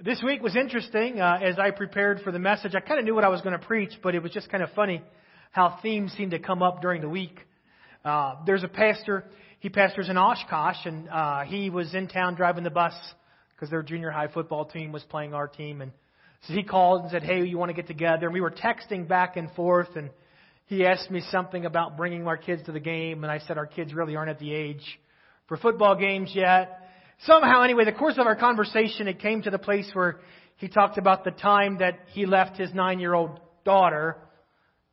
This week was interesting. Uh, as I prepared for the message, I kind of knew what I was going to preach, but it was just kind of funny how themes seemed to come up during the week. Uh, there's a pastor. He pastors in Oshkosh, and uh, he was in town driving the bus because their junior high football team was playing our team, and so he called and said, "Hey, you want to get together?" And we were texting back and forth, and he asked me something about bringing our kids to the game, and I said our kids really aren't at the age for football games yet somehow, anyway, the course of our conversation, it came to the place where he talked about the time that he left his nine year old daughter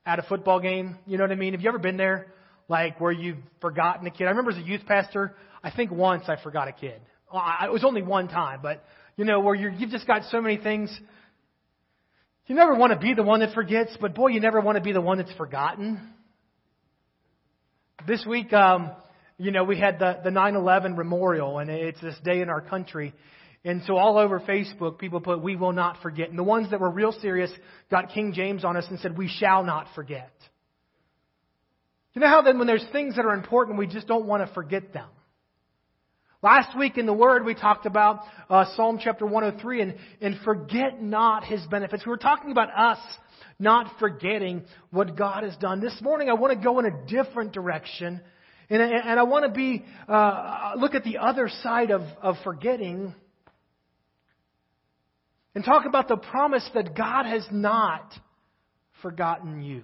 at a football game. You know what I mean? Have you ever been there? Like where you've forgotten a kid? I remember as a youth pastor, I think once I forgot a kid. It was only one time, but you know, where you're, you've just got so many things. You never want to be the one that forgets, but boy, you never want to be the one that's forgotten. This week, um, you know, we had the, the 9-11 memorial, and it's this day in our country. And so all over Facebook, people put, we will not forget. And the ones that were real serious got King James on us and said, we shall not forget. You know how then when there's things that are important, we just don't want to forget them. Last week in the Word, we talked about uh, Psalm chapter 103 and, and forget not His benefits. We were talking about us not forgetting what God has done. This morning, I want to go in a different direction and, and I want to be, uh, look at the other side of, of forgetting and talk about the promise that God has not forgotten you.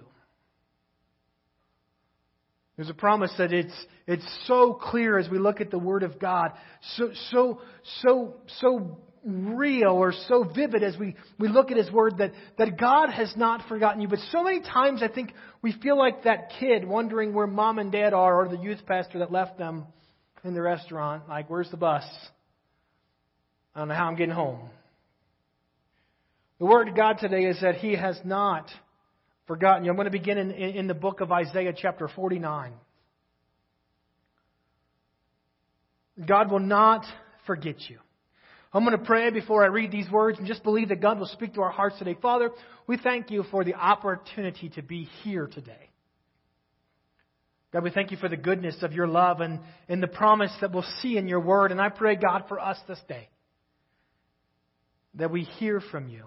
There's a promise that it's, it's so clear as we look at the Word of God, so, so, so, so real or so vivid as we, we look at His Word that, that God has not forgotten you. But so many times I think we feel like that kid wondering where mom and dad are or the youth pastor that left them in the restaurant. Like, where's the bus? I don't know how I'm getting home. The Word of God today is that He has not forgotten you. I'm going to begin in, in, in the book of Isaiah, chapter 49. God will not forget you. I'm going to pray before I read these words and just believe that God will speak to our hearts today. Father, we thank you for the opportunity to be here today. God, we thank you for the goodness of your love and, and the promise that we'll see in your word. And I pray, God, for us this day that we hear from you.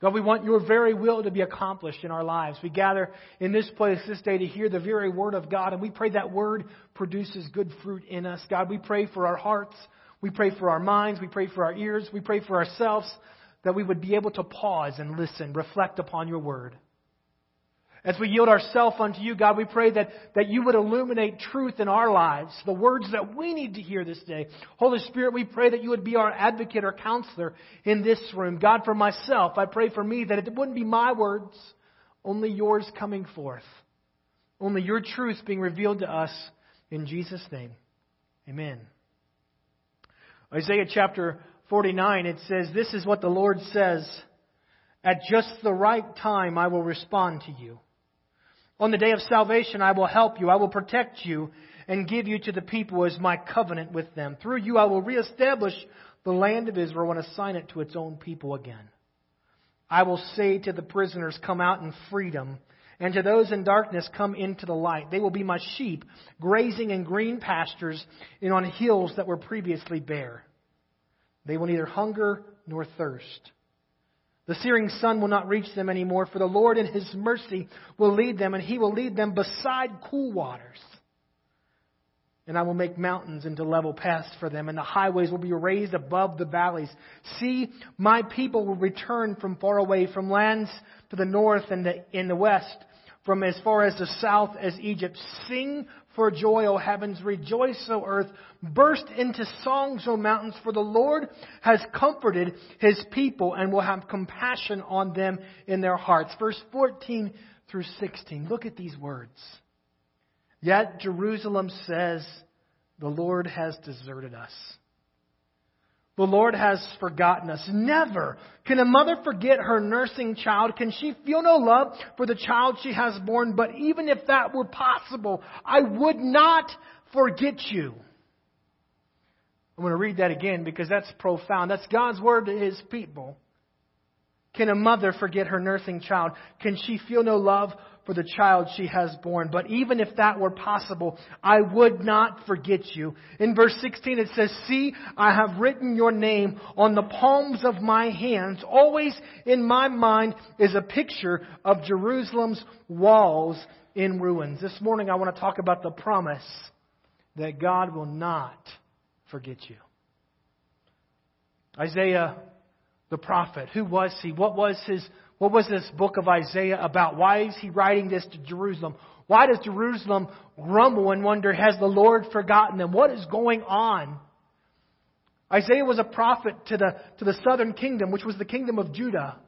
God, we want your very will to be accomplished in our lives. We gather in this place this day to hear the very word of God, and we pray that word produces good fruit in us. God, we pray for our hearts. We pray for our minds. We pray for our ears. We pray for ourselves that we would be able to pause and listen, reflect upon your word. As we yield ourselves unto you, God, we pray that, that you would illuminate truth in our lives, the words that we need to hear this day. Holy Spirit, we pray that you would be our advocate or counselor in this room. God, for myself, I pray for me that it wouldn't be my words, only yours coming forth. Only your truth being revealed to us in Jesus' name. Amen. Isaiah chapter 49, it says, This is what the Lord says. At just the right time, I will respond to you. On the day of salvation, I will help you. I will protect you and give you to the people as my covenant with them. Through you, I will reestablish the land of Israel and assign it to its own people again. I will say to the prisoners, Come out in freedom and to those in darkness come into the light. They will be my sheep, grazing in green pastures and on hills that were previously bare. They will neither hunger nor thirst. The searing sun will not reach them anymore, for the Lord in His mercy will lead them, and He will lead them beside cool waters. And I will make mountains into level paths for them, and the highways will be raised above the valleys. See, my people will return from far away, from lands to the north and the, in the west, from as far as the south as Egypt. Sing for joy, O heavens. Rejoice, O earth. Burst into songs, O mountains, for the Lord has comforted his people and will have compassion on them in their hearts. Verse 14 through 16. Look at these words. Yet Jerusalem says, The Lord has deserted us. The Lord has forgotten us. Never can a mother forget her nursing child. Can she feel no love for the child she has born? But even if that were possible, I would not forget you. I'm going to read that again because that's profound. That's God's word to his people. Can a mother forget her nursing child? Can she feel no love for the child she has born? But even if that were possible, I would not forget you. In verse 16 it says, See, I have written your name on the palms of my hands. Always in my mind is a picture of Jerusalem's walls in ruins. This morning I want to talk about the promise that God will not forget you. Isaiah the prophet. Who was he? What was his what was this book of Isaiah about? Why is he writing this to Jerusalem? Why does Jerusalem grumble and wonder, has the Lord forgotten them? What is going on? Isaiah was a prophet to the, to the southern kingdom, which was the kingdom of Judah.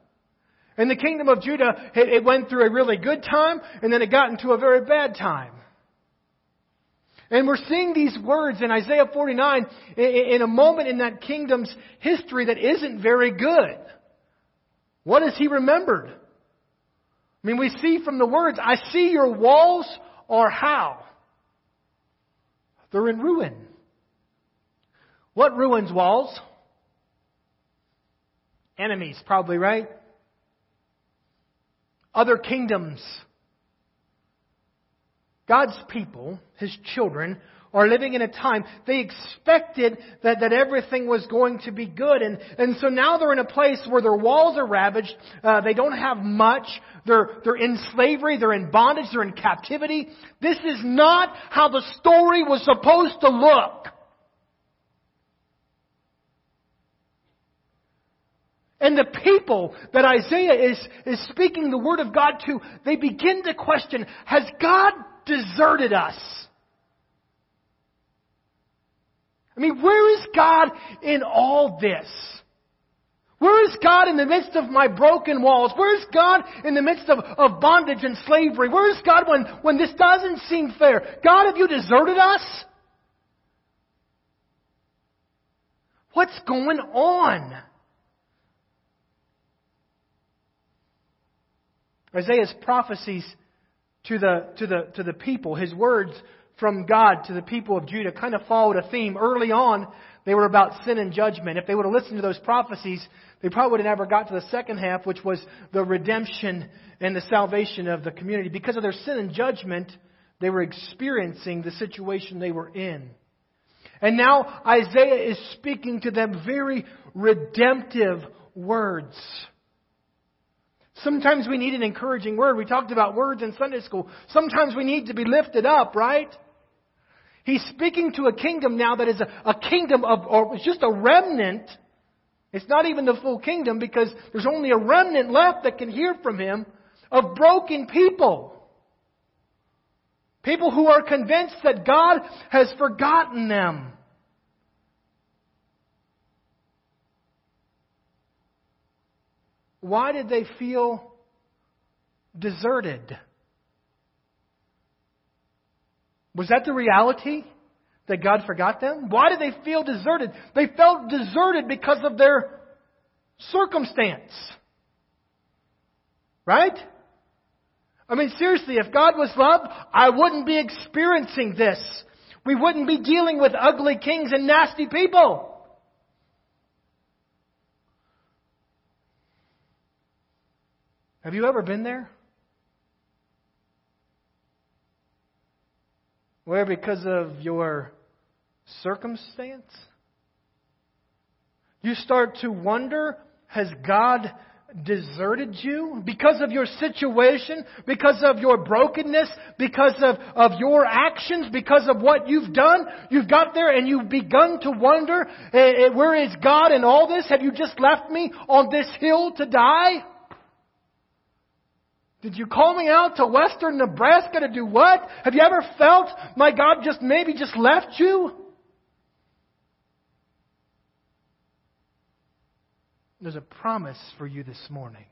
And the kingdom of Judah, it, it went through a really good time, and then it got into a very bad time. And we're seeing these words in Isaiah 49 in a moment in that kingdom's history that isn't very good. What he remembered? I mean, we see from the words, I see your walls are how? They're in ruin. What ruins walls? Enemies, probably, right? Other kingdoms God's people, His children, are living in a time they expected that, that everything was going to be good. And, and so now they're in a place where their walls are ravaged. Uh, they don't have much. They're, they're in slavery. They're in bondage. They're in captivity. This is not how the story was supposed to look. And the people that Isaiah is, is speaking the word of God to, they begin to question, has God deserted us. I mean, where is God in all this? Where is God in the midst of my broken walls? Where is God in the midst of, of bondage and slavery? Where is God when, when this doesn't seem fair? God, have you deserted us? What's going on? Isaiah's prophecies to the, to the, to the people. His words from God to the people of Judah kind of followed a theme. Early on, they were about sin and judgment. If they would have listened to those prophecies, they probably would have never got to the second half, which was the redemption and the salvation of the community. Because of their sin and judgment, they were experiencing the situation they were in. And now Isaiah is speaking to them very redemptive words. Sometimes we need an encouraging word. We talked about words in Sunday school. Sometimes we need to be lifted up, right? He's speaking to a kingdom now that is a, a kingdom of, or it's just a remnant. It's not even the full kingdom because there's only a remnant left that can hear from him of broken people. People who are convinced that God has forgotten them. Why did they feel deserted? Was that the reality? That God forgot them? Why did they feel deserted? They felt deserted because of their circumstance. Right? I mean, seriously, if God was love, I wouldn't be experiencing this. We wouldn't be dealing with ugly kings and nasty people. Have you ever been there? Where, because of your circumstance, you start to wonder has God deserted you because of your situation, because of your brokenness, because of, of your actions, because of what you've done. You've got there and you've begun to wonder, eh, eh, where is God in all this? Have you just left me on this hill to die? Did you call me out to western Nebraska to do what? Have you ever felt my God just maybe just left you? There's a promise for you this morning.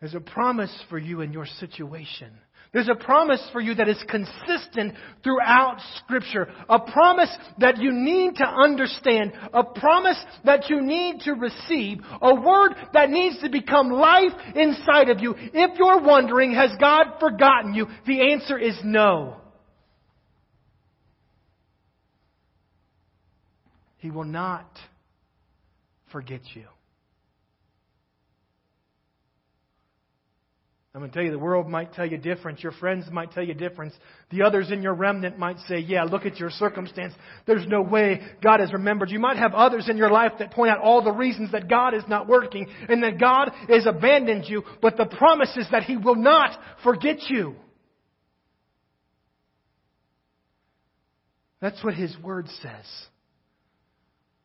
There's a promise for you in your situation. There's a promise for you that is consistent throughout Scripture. A promise that you need to understand. A promise that you need to receive. A word that needs to become life inside of you. If you're wondering, has God forgotten you? The answer is no. He will not forget you. I'm going to tell you, the world might tell you different. Your friends might tell you different. The others in your remnant might say, yeah, look at your circumstance. There's no way God has remembered. You might have others in your life that point out all the reasons that God is not working and that God has abandoned you, but the promise is that He will not forget you. That's what His Word says.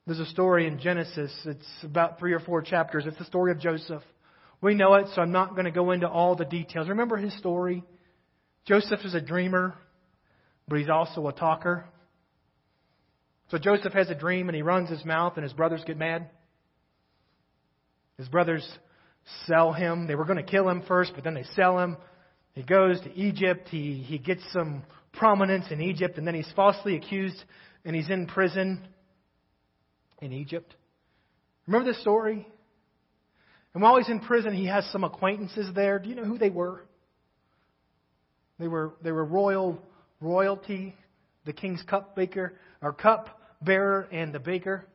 There's a story in Genesis. It's about three or four chapters. It's the story of Joseph. We know it, so I'm not going to go into all the details. Remember his story? Joseph is a dreamer, but he's also a talker. So Joseph has a dream and he runs his mouth, and his brothers get mad. His brothers sell him. They were going to kill him first, but then they sell him. He goes to Egypt. He, he gets some prominence in Egypt, and then he's falsely accused, and he's in prison in Egypt. Remember this story? And while he's in prison, he has some acquaintances there. Do you know who they were? They were, they were royal royalty, the king's cup baker, or cup bearer and the baker.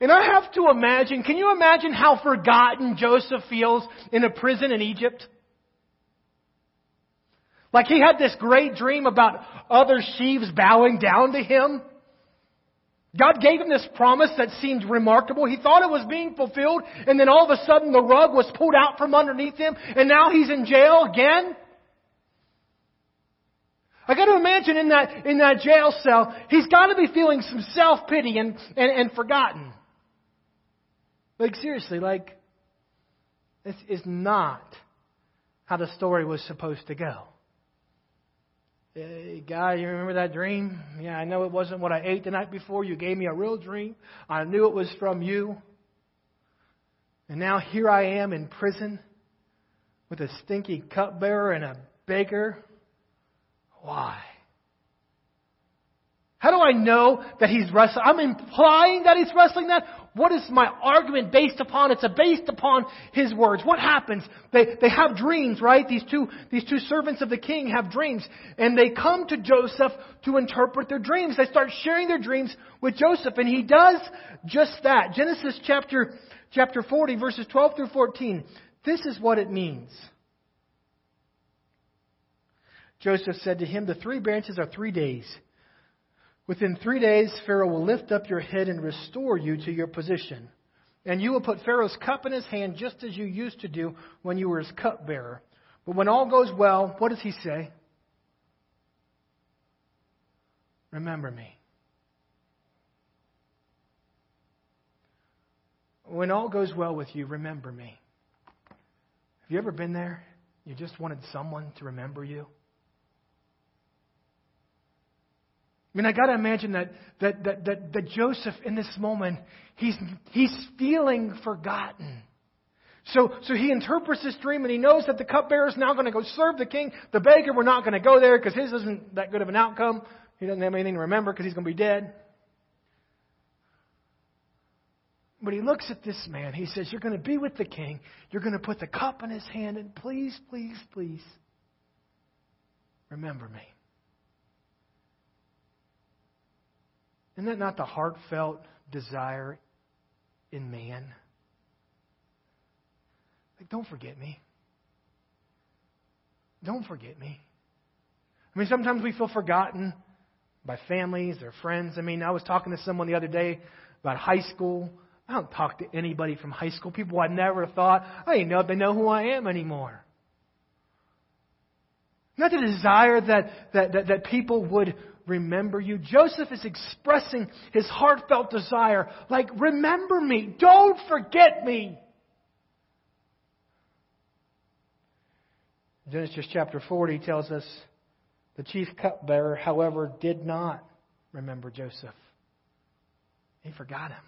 And I have to imagine, can you imagine how forgotten Joseph feels in a prison in Egypt? Like he had this great dream about other sheaves bowing down to him. God gave him this promise that seemed remarkable. He thought it was being fulfilled, and then all of a sudden the rug was pulled out from underneath him, and now he's in jail again. I got to imagine in that in that jail cell, he's got to be feeling some self pity and, and and forgotten. Like seriously, like this is not how the story was supposed to go. Hey, God, you remember that dream? Yeah, I know it wasn't what I ate the night before. You gave me a real dream. I knew it was from you. And now here I am in prison with a stinky cupbearer and a baker. Why? How do I know that he's wrestling? I'm implying that he's wrestling that. What is my argument based upon? It's based upon his words. What happens? They, they have dreams, right? These two, these two servants of the king have dreams. And they come to Joseph to interpret their dreams. They start sharing their dreams with Joseph. And he does just that. Genesis chapter, chapter 40, verses 12 through 14. This is what it means. Joseph said to him, The three branches are three days. Within three days, Pharaoh will lift up your head and restore you to your position. And you will put Pharaoh's cup in his hand just as you used to do when you were his cupbearer. But when all goes well, what does he say? Remember me. When all goes well with you, remember me. Have you ever been there? You just wanted someone to remember you? I mean, I got to imagine that, that, that, that, that Joseph in this moment, he's, he's feeling forgotten. So, so he interprets this dream and he knows that the cupbearer is now going to go serve the king. The baker, we're not going to go there because his isn't that good of an outcome. He doesn't have anything to remember because he's going to be dead. But he looks at this man. He says, You're going to be with the king. You're going to put the cup in his hand. And please, please, please, remember me. Isn't that not the heartfelt desire in man? Like, don't forget me. Don't forget me. I mean, sometimes we feel forgotten by families or friends. I mean, I was talking to someone the other day about high school. I don't talk to anybody from high school. People I never thought, I didn't know if they know who I am anymore. Not the desire that, that, that, that people would, remember you. Joseph is expressing his heartfelt desire, like, remember me, don't forget me. Genesis chapter 40 tells us the chief cupbearer, however, did not remember Joseph. He forgot him.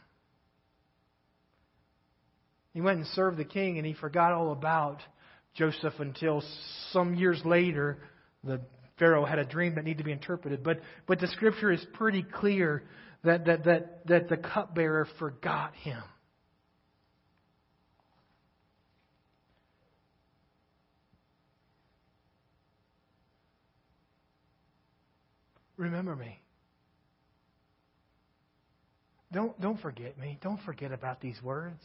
He went and served the king and he forgot all about Joseph until some years later the Pharaoh had a dream that needed to be interpreted. But, but the scripture is pretty clear that, that, that, that the cupbearer forgot him. Remember me. Don't, don't forget me. Don't forget about these words.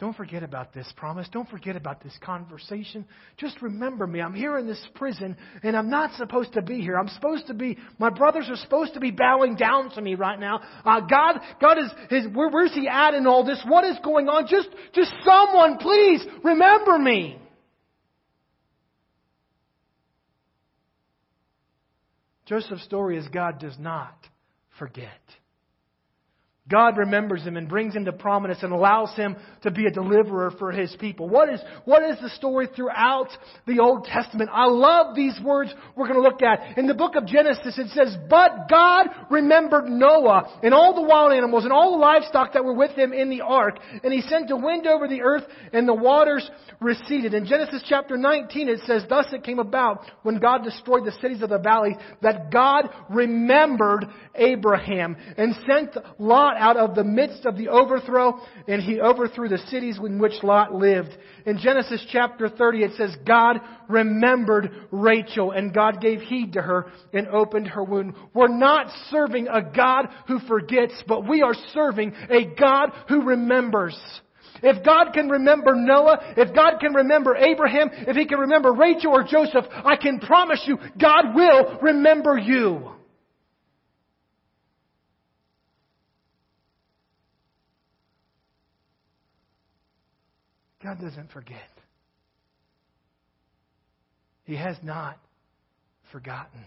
Don't forget about this promise. Don't forget about this conversation. Just remember me. I'm here in this prison, and I'm not supposed to be here. I'm supposed to be, my brothers are supposed to be bowing down to me right now. Uh, God, God is, is where, where's He at in all this? What is going on? Just, just someone, please remember me. Joseph's story is God does not forget. God remembers him and brings him to prominence and allows him to be a deliverer for his people. What is, what is the story throughout the Old Testament? I love these words we're going to look at. In the book of Genesis, it says, But God remembered Noah and all the wild animals and all the livestock that were with him in the ark, and he sent a wind over the earth and the waters receded. In Genesis chapter 19, it says, Thus it came about when God destroyed the cities of the valley that God remembered Abraham and sent Lot Lot out of the midst of the overthrow, and he overthrew the cities in which Lot lived. In Genesis chapter 30, it says, God remembered Rachel, and God gave heed to her and opened her womb. We're not serving a God who forgets, but we are serving a God who remembers. If God can remember Noah, if God can remember Abraham, if He can remember Rachel or Joseph, I can promise you, God will remember you. God doesn't forget. He has not forgotten.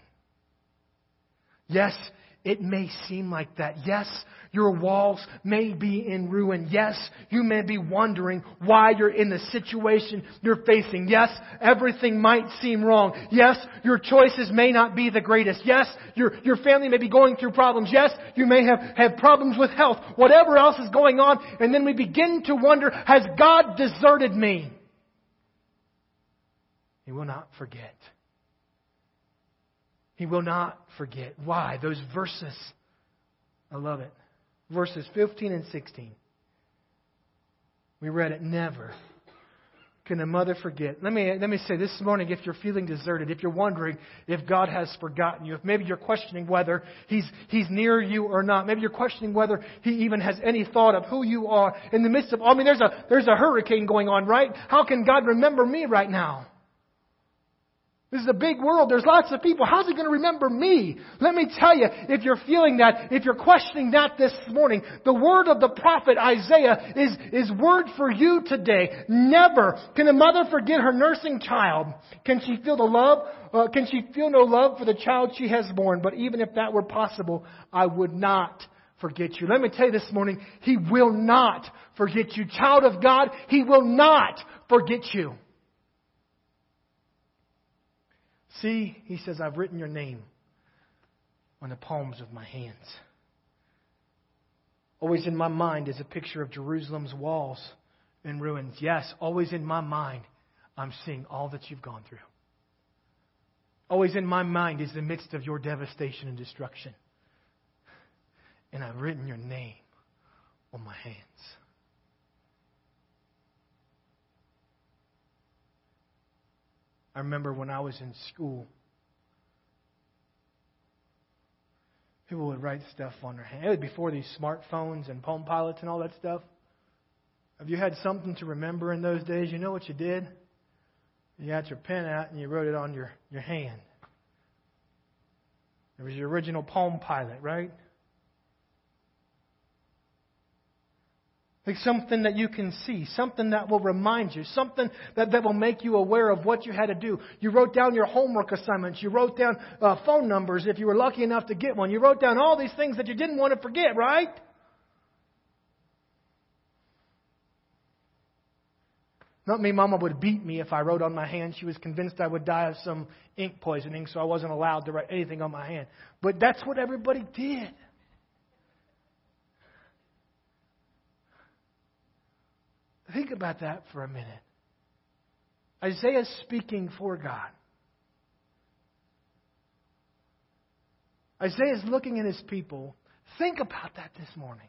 Yes, it may seem like that. Yes, your walls may be in ruin. Yes, you may be wondering why you're in the situation you're facing. Yes, everything might seem wrong. Yes, your choices may not be the greatest. Yes, your, your family may be going through problems. Yes, you may have, have problems with health. Whatever else is going on. And then we begin to wonder, has God deserted me? He will not forget. He will not forget. Why? Those verses. I love it. Verses 15 and 16. We read it. Never can a mother forget. Let me, let me say this morning if you're feeling deserted, if you're wondering if God has forgotten you, if maybe you're questioning whether he's, he's near you or not, maybe you're questioning whether He even has any thought of who you are in the midst of, I mean, there's a, there's a hurricane going on, right? How can God remember me right now? This is a big world. There's lots of people. How's he going to remember me? Let me tell you, if you're feeling that, if you're questioning that this morning, the word of the prophet Isaiah is, is word for you today. Never can a mother forget her nursing child. Can she feel the love? Uh, can she feel no love for the child she has born? But even if that were possible, I would not forget you. Let me tell you this morning, He will not forget you. Child of God, He will not forget you. See, he says, I've written your name on the palms of my hands. Always in my mind is a picture of Jerusalem's walls and ruins. Yes, always in my mind, I'm seeing all that you've gone through. Always in my mind is the midst of your devastation and destruction. And I've written your name on my hands. I remember when I was in school, people would write stuff on their hand. It was before these smartphones and Palm Pilots and all that stuff. Have you had something to remember in those days? You know what you did? You got your pen out and you wrote it on your, your hand. It was your original Palm Pilot, right? Like something that you can see, something that will remind you, something that, that will make you aware of what you had to do. You wrote down your homework assignments. You wrote down uh, phone numbers if you were lucky enough to get one. You wrote down all these things that you didn't want to forget, right? Not me, Mama would beat me if I wrote on my hand. She was convinced I would die of some ink poisoning, so I wasn't allowed to write anything on my hand. But that's what everybody did. Think about that for a minute. Isaiah is speaking for God. Isaiah is looking at his people. Think about that this morning.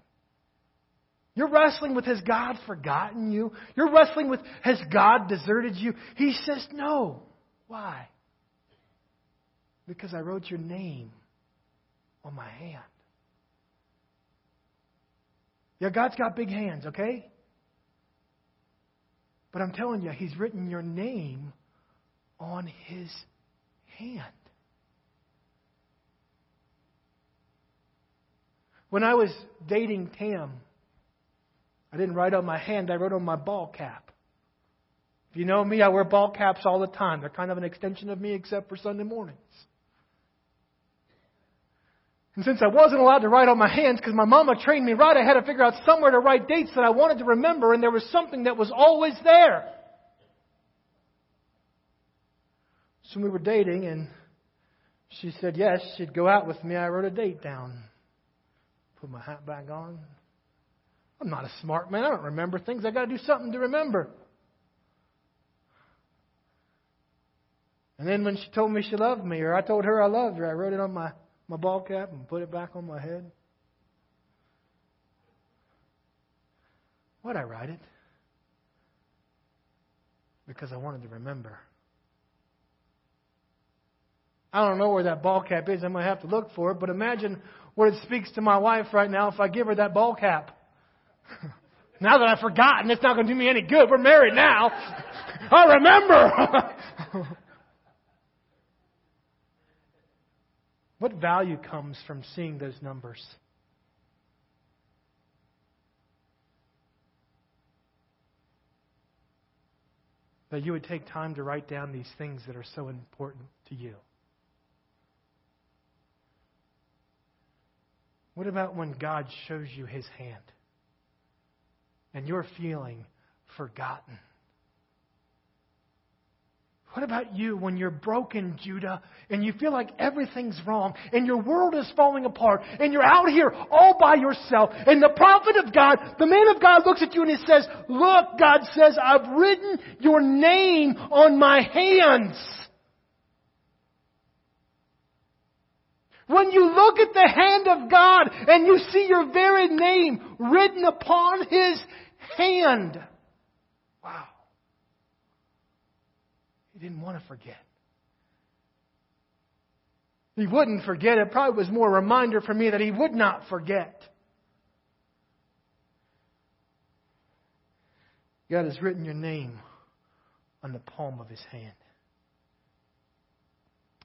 You're wrestling with has God forgotten you? You're wrestling with has God deserted you? He says no. Why? Because I wrote your name on my hand. Yeah, God's got big hands, okay? But I'm telling you, He's written your name on His hand. When I was dating Tam, I didn't write on my hand, I wrote on my ball cap. If you know me, I wear ball caps all the time. They're kind of an extension of me except for Sunday mornings. And since I wasn't allowed to write on my hands because my mama trained me right, I had to figure out somewhere to write dates that I wanted to remember, and there was something that was always there. So we were dating, and she said yes, she'd go out with me. I wrote a date down. Put my hat back on. I'm not a smart man. I don't remember things. I got to do something to remember. And then when she told me she loved me, or I told her I loved her, I wrote it on my, my ball cap and put it back on my head. Why'd I write it? Because I wanted to remember. I don't know where that ball cap is. I'm going to have to look for it. But imagine what it speaks to my wife right now if I give her that ball cap. now that I've forgotten, it's not going to do me any good. We're married now. I remember. what value comes from seeing those numbers? That you would take time to write down these things that are so important to you. What about when God shows you his hand and you're feeling forgotten? What about you when you're broken, Judah, and you feel like everything's wrong and your world is falling apart and you're out here all by yourself and the prophet of God, the man of God looks at you and he says, look, God says, I've written your name on my hands. When you look at the hand of God and you see your very name written upon His hand. He didn't want to forget. He wouldn't forget. It probably was more a reminder for me that he would not forget. God has written your name on the palm of his hand.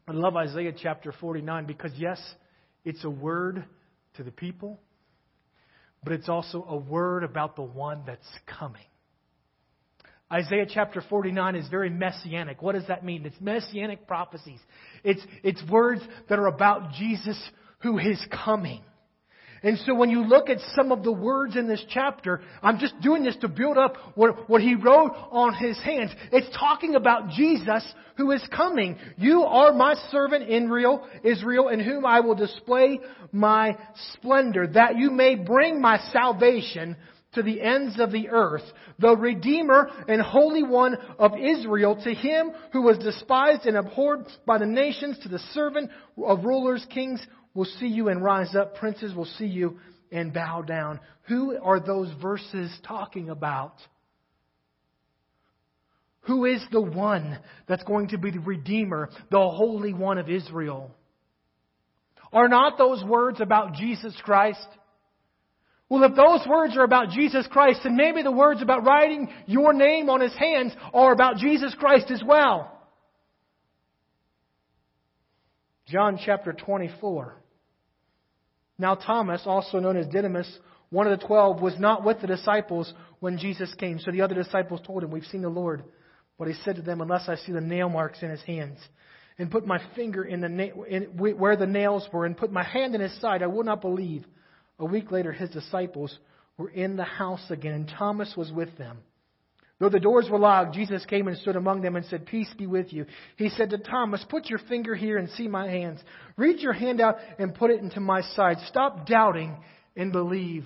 I love Isaiah chapter 49 because, yes, it's a word to the people, but it's also a word about the one that's coming. Isaiah chapter 49 is very messianic. What does that mean? It's messianic prophecies. It's, it's words that are about Jesus who is coming. And so when you look at some of the words in this chapter, I'm just doing this to build up what, what he wrote on his hands. It's talking about Jesus who is coming. You are my servant Israel, Israel, in whom I will display my splendor, that you may bring my salvation to the ends of the earth, the Redeemer and Holy One of Israel, to him who was despised and abhorred by the nations, to the servant of rulers, kings, will see you and rise up. Princes will see you and bow down. Who are those verses talking about? Who is the one that's going to be the Redeemer, the Holy One of Israel? Are not those words about Jesus Christ? Well, if those words are about Jesus Christ, then maybe the words about writing your name on his hands are about Jesus Christ as well. John chapter 24. Now, Thomas, also known as Didymus, one of the twelve, was not with the disciples when Jesus came. So the other disciples told him, We've seen the Lord. But he said to them, Unless I see the nail marks in his hands, and put my finger in the na- in, where the nails were, and put my hand in his side, I will not believe. A week later, his disciples were in the house again, and Thomas was with them. Though the doors were locked, Jesus came and stood among them and said, Peace be with you. He said to Thomas, Put your finger here and see my hands. Reach your hand out and put it into my side. Stop doubting and believe.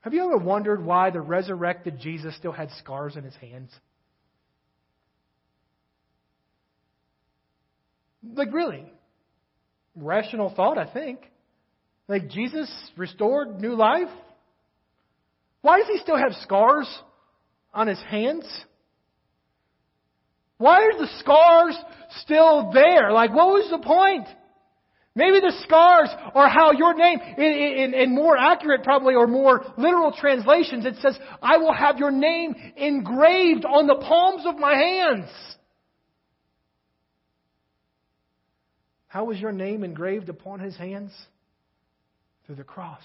Have you ever wondered why the resurrected Jesus still had scars in his hands? Like, really? Rational thought, I think. Like, Jesus restored new life? Why does he still have scars on his hands? Why are the scars still there? Like, what was the point? Maybe the scars are how your name, in, in, in, more accurate probably or more literal translations, it says, I will have your name engraved on the palms of my hands. How was your name engraved upon his hands? Through the cross.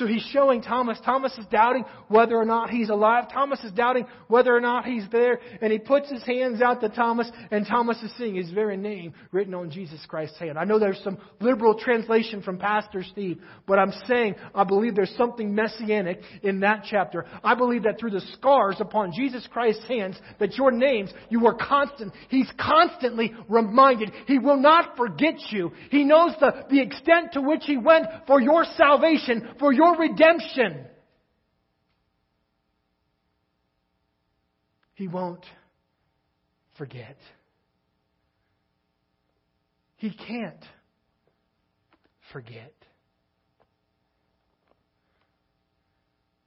So he's showing Thomas. Thomas is doubting whether or not he's alive. Thomas is doubting whether or not he's there. And he puts his hands out to Thomas, and Thomas is seeing his very name written on Jesus Christ's hand. I know there's some liberal translation from Pastor Steve, but I'm saying I believe there's something messianic in that chapter. I believe that through the scars upon Jesus Christ's hands, that your names, you are constant. He's constantly reminded. He will not forget you. He knows the, the extent to which he went for your salvation, for your your redemption. He won't forget. He can't forget.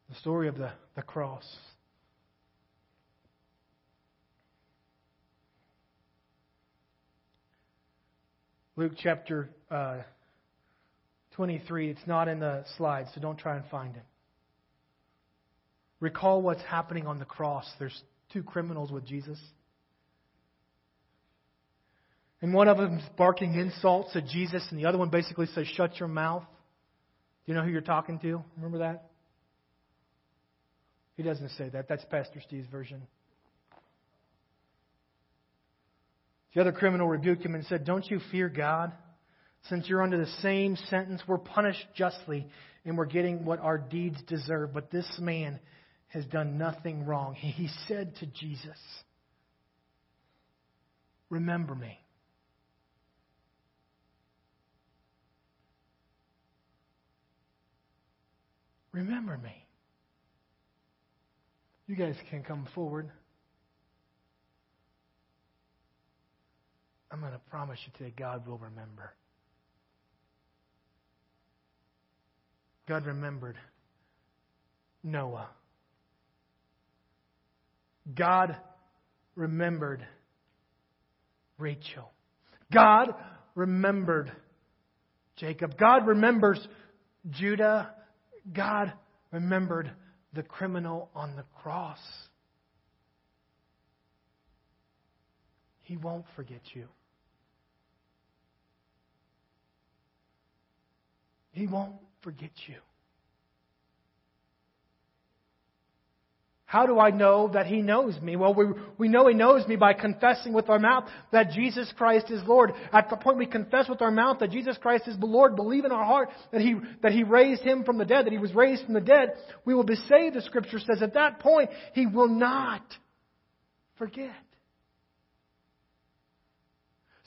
The story of the, the cross. Luke chapter uh, 23. It's not in the slides, so don't try and find it. Recall what's happening on the cross. There's two criminals with Jesus. And one of them's barking insults at Jesus, and the other one basically says, Shut your mouth. Do you know who you're talking to? Remember that? He doesn't say that. That's Pastor Steve's version. The other criminal rebuked him and said, Don't you fear God? Since you're under the same sentence, we're punished justly and we're getting what our deeds deserve. But this man has done nothing wrong. He said to Jesus, Remember me. Remember me. You guys can come forward. I'm going to promise you today God will remember. God remembered Noah. God remembered Rachel. God remembered Jacob. God remembers Judah. God remembered the criminal on the cross. He won't forget you. He won't forget you. How do I know that He knows me? Well, we, we know He knows me by confessing with our mouth that Jesus Christ is Lord. At the point we confess with our mouth that Jesus Christ is the Lord, believe in our heart that He, that He raised Him from the dead, that He was raised from the dead, we will be saved, the Scripture says. At that point, He will not forget.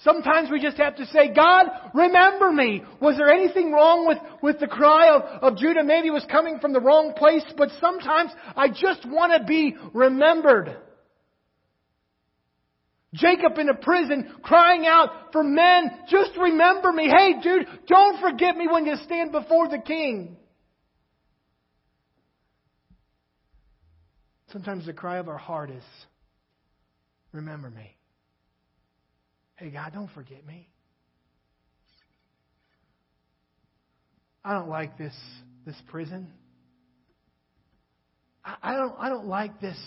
Sometimes we just have to say, God, remember me. Was there anything wrong with, with the cry of, of Judah? Maybe it was coming from the wrong place, but sometimes I just want to be remembered. Jacob in a prison crying out for men, just remember me. Hey dude, don't forget me when you stand before the king. Sometimes the cry of our heart is, remember me. Hey, God, don't forget me. I don't like this, this prison. I, I, don't, I don't like this,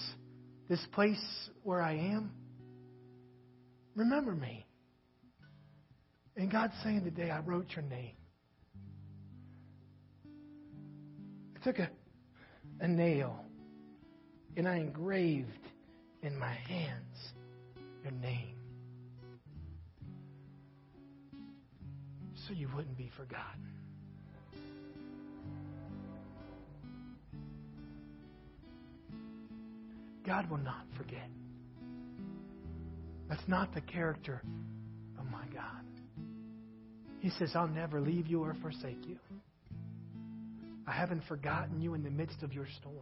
this place where I am. Remember me. And God's saying today, I wrote your name. I took a, a nail and I engraved in my hands your name. So you wouldn't be forgotten. God will not forget. That's not the character of my God. He says, I'll never leave you or forsake you. I haven't forgotten you in the midst of your storm.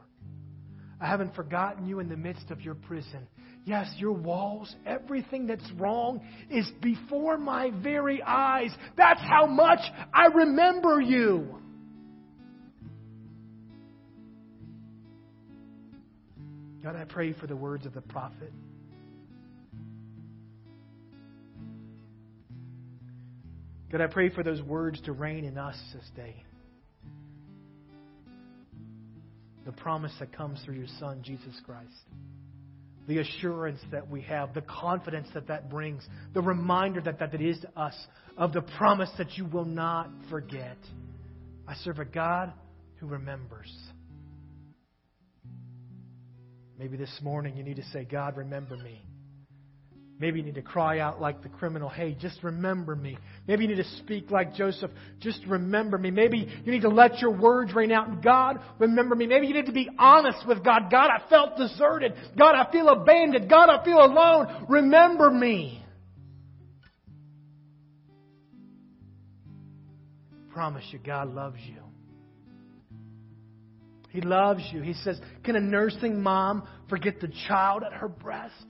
I haven't forgotten you in the midst of your prison. Yes, your walls, everything that's wrong is before my very eyes. That's how much I remember you. God, I pray for the words of the prophet. God, I pray for those words to reign in us this day. The promise that comes through your Son, Jesus Christ. The assurance that we have, the confidence that that brings, the reminder that that, that is to us of the promise that you will not forget. I serve a God who remembers. Maybe this morning you need to say, God, remember me. Maybe you need to cry out like the criminal, hey, just remember me. Maybe you need to speak like Joseph, just remember me. Maybe you need to let your words rain out. God, remember me. Maybe you need to be honest with God. God, I felt deserted. God, I feel abandoned. God, I feel alone. Remember me. promise you, God loves you. He loves you. He says, Can a nursing mom forget the child at her breast?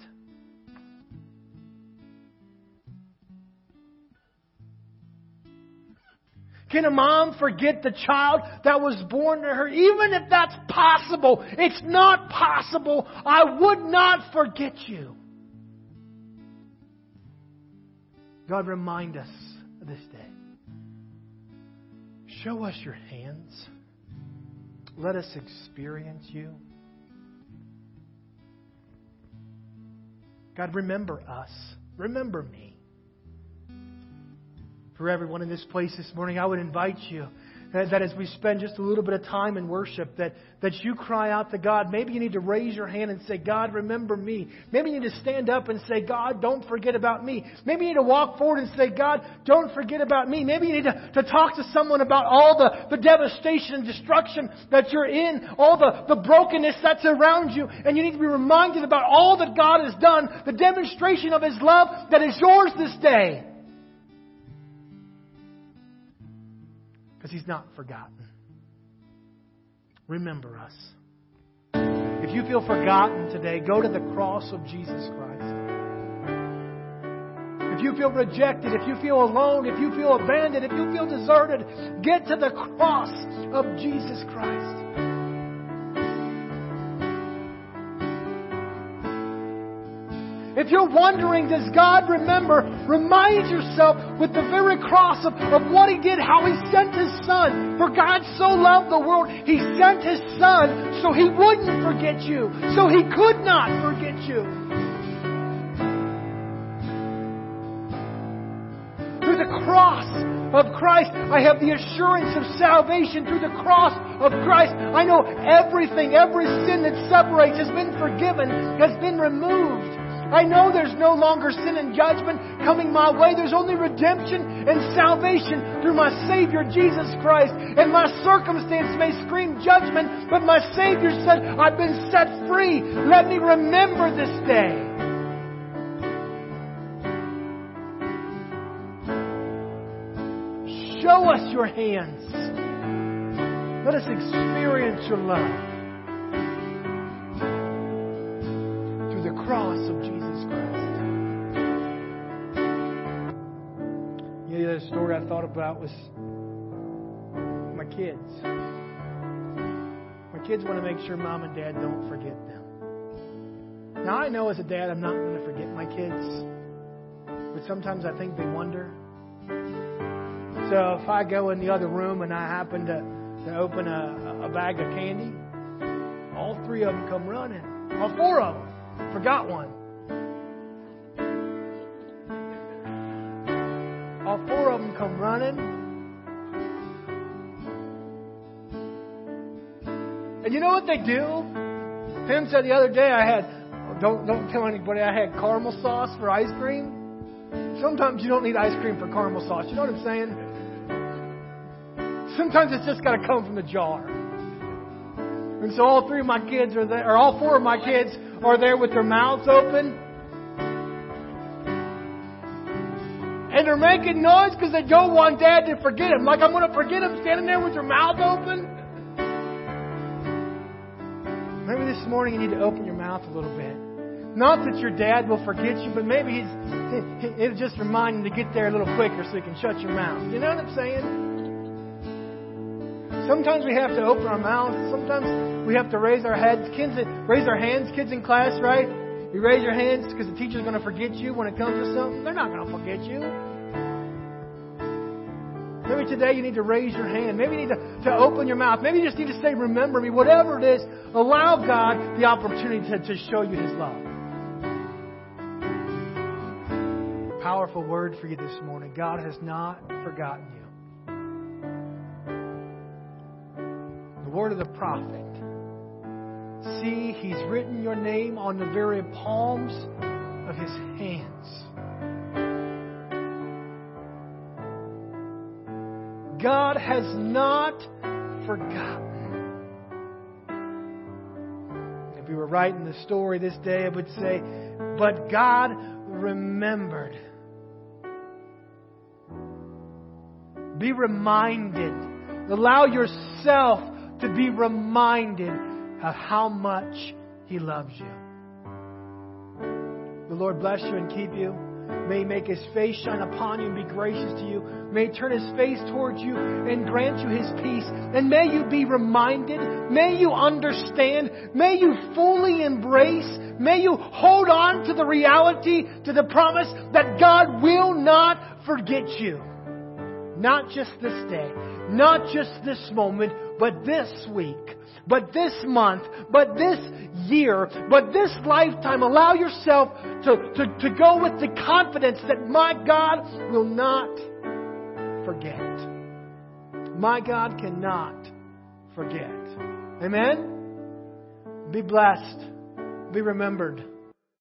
Can a mom forget the child that was born to her? Even if that's possible, it's not possible. I would not forget you. God, remind us this day. Show us your hands. Let us experience you. God, remember us. Remember me for everyone in this place this morning, I would invite you that as we spend just a little bit of time in worship, that, that you cry out to God. Maybe you need to raise your hand and say, God, remember me. Maybe you need to stand up and say, God, don't forget about me. Maybe you need to walk forward and say, God, don't forget about me. Maybe you need to, to talk to someone about all the, the devastation and destruction that you're in, all the, the brokenness that's around you, and you need to be reminded about all that God has done, the demonstration of His love that is yours this day. Because He's not forgotten. Remember us. If you feel forgotten today, go to the cross of Jesus Christ. If you feel rejected, if you feel alone, if you feel abandoned, if you feel deserted, get to the cross of Jesus Christ. If you're wondering, does God remember? Remind yourself with the very cross of, of what He did, how He sent His Son. For God so loved the world, He sent His Son so He wouldn't forget you, so He could not forget you. Through the cross of Christ, I have the assurance of salvation through the cross of Christ. I know everything, every sin that separates has been forgiven, has been removed. I know there's no longer sin and judgment coming my way. There's only redemption and salvation through my Savior Jesus Christ. And my circumstance may scream judgment, but my Savior said, I've been set free. Let me remember this day. Show us your hands. Let us experience your love. I thought about was my kids. My kids want to make sure mom and dad don't forget them. Now, I know as a dad, I'm not going to forget my kids, but sometimes I think they wonder. So if I go in the other room and I happen to, to open a, a bag of candy, all three of them come running. All four of them. Forgot one. Come running. And you know what they do? Tim said the other day I had, oh, don't, don't tell anybody, I had caramel sauce for ice cream. Sometimes you don't need ice cream for caramel sauce. You know what I'm saying? Sometimes it's just got to come from the jar. And so all three of my kids are there, or all four of my kids are there with their mouths open. And they're making noise because they don't want dad to forget him. Like I'm going to forget him standing there with your mouth open. Maybe this morning you need to open your mouth a little bit. Not that your dad will forget you, but maybe he's, it'll just remind him to get there a little quicker so he can shut your mouth. You know what I'm saying? Sometimes we have to open our mouths. Sometimes we have to raise our heads. Kids, raise our hands, kids in class, right? You raise your hands because the teacher's going to forget you when it comes to something. They're not going to forget you. Maybe today you need to raise your hand. Maybe you need to, to open your mouth. Maybe you just need to say, Remember me. Whatever it is, allow God the opportunity to, to show you His love. Powerful word for you this morning. God has not forgotten you. The word of the prophet. See, He's written your name on the very palms of His hands. God has not forgotten. If we were writing the story this day, I would say, but God remembered. Be reminded. Allow yourself to be reminded of how much He loves you. The Lord bless you and keep you. May he make his face shine upon you and be gracious to you. May he turn his face towards you and grant you his peace. And may you be reminded, may you understand, may you fully embrace, may you hold on to the reality, to the promise that God will not forget you. Not just this day, not just this moment, but this week, but this month, but this year, but this lifetime. Allow yourself to, to, to go with the confidence that my God will not forget. My God cannot forget. Amen? Be blessed. Be remembered.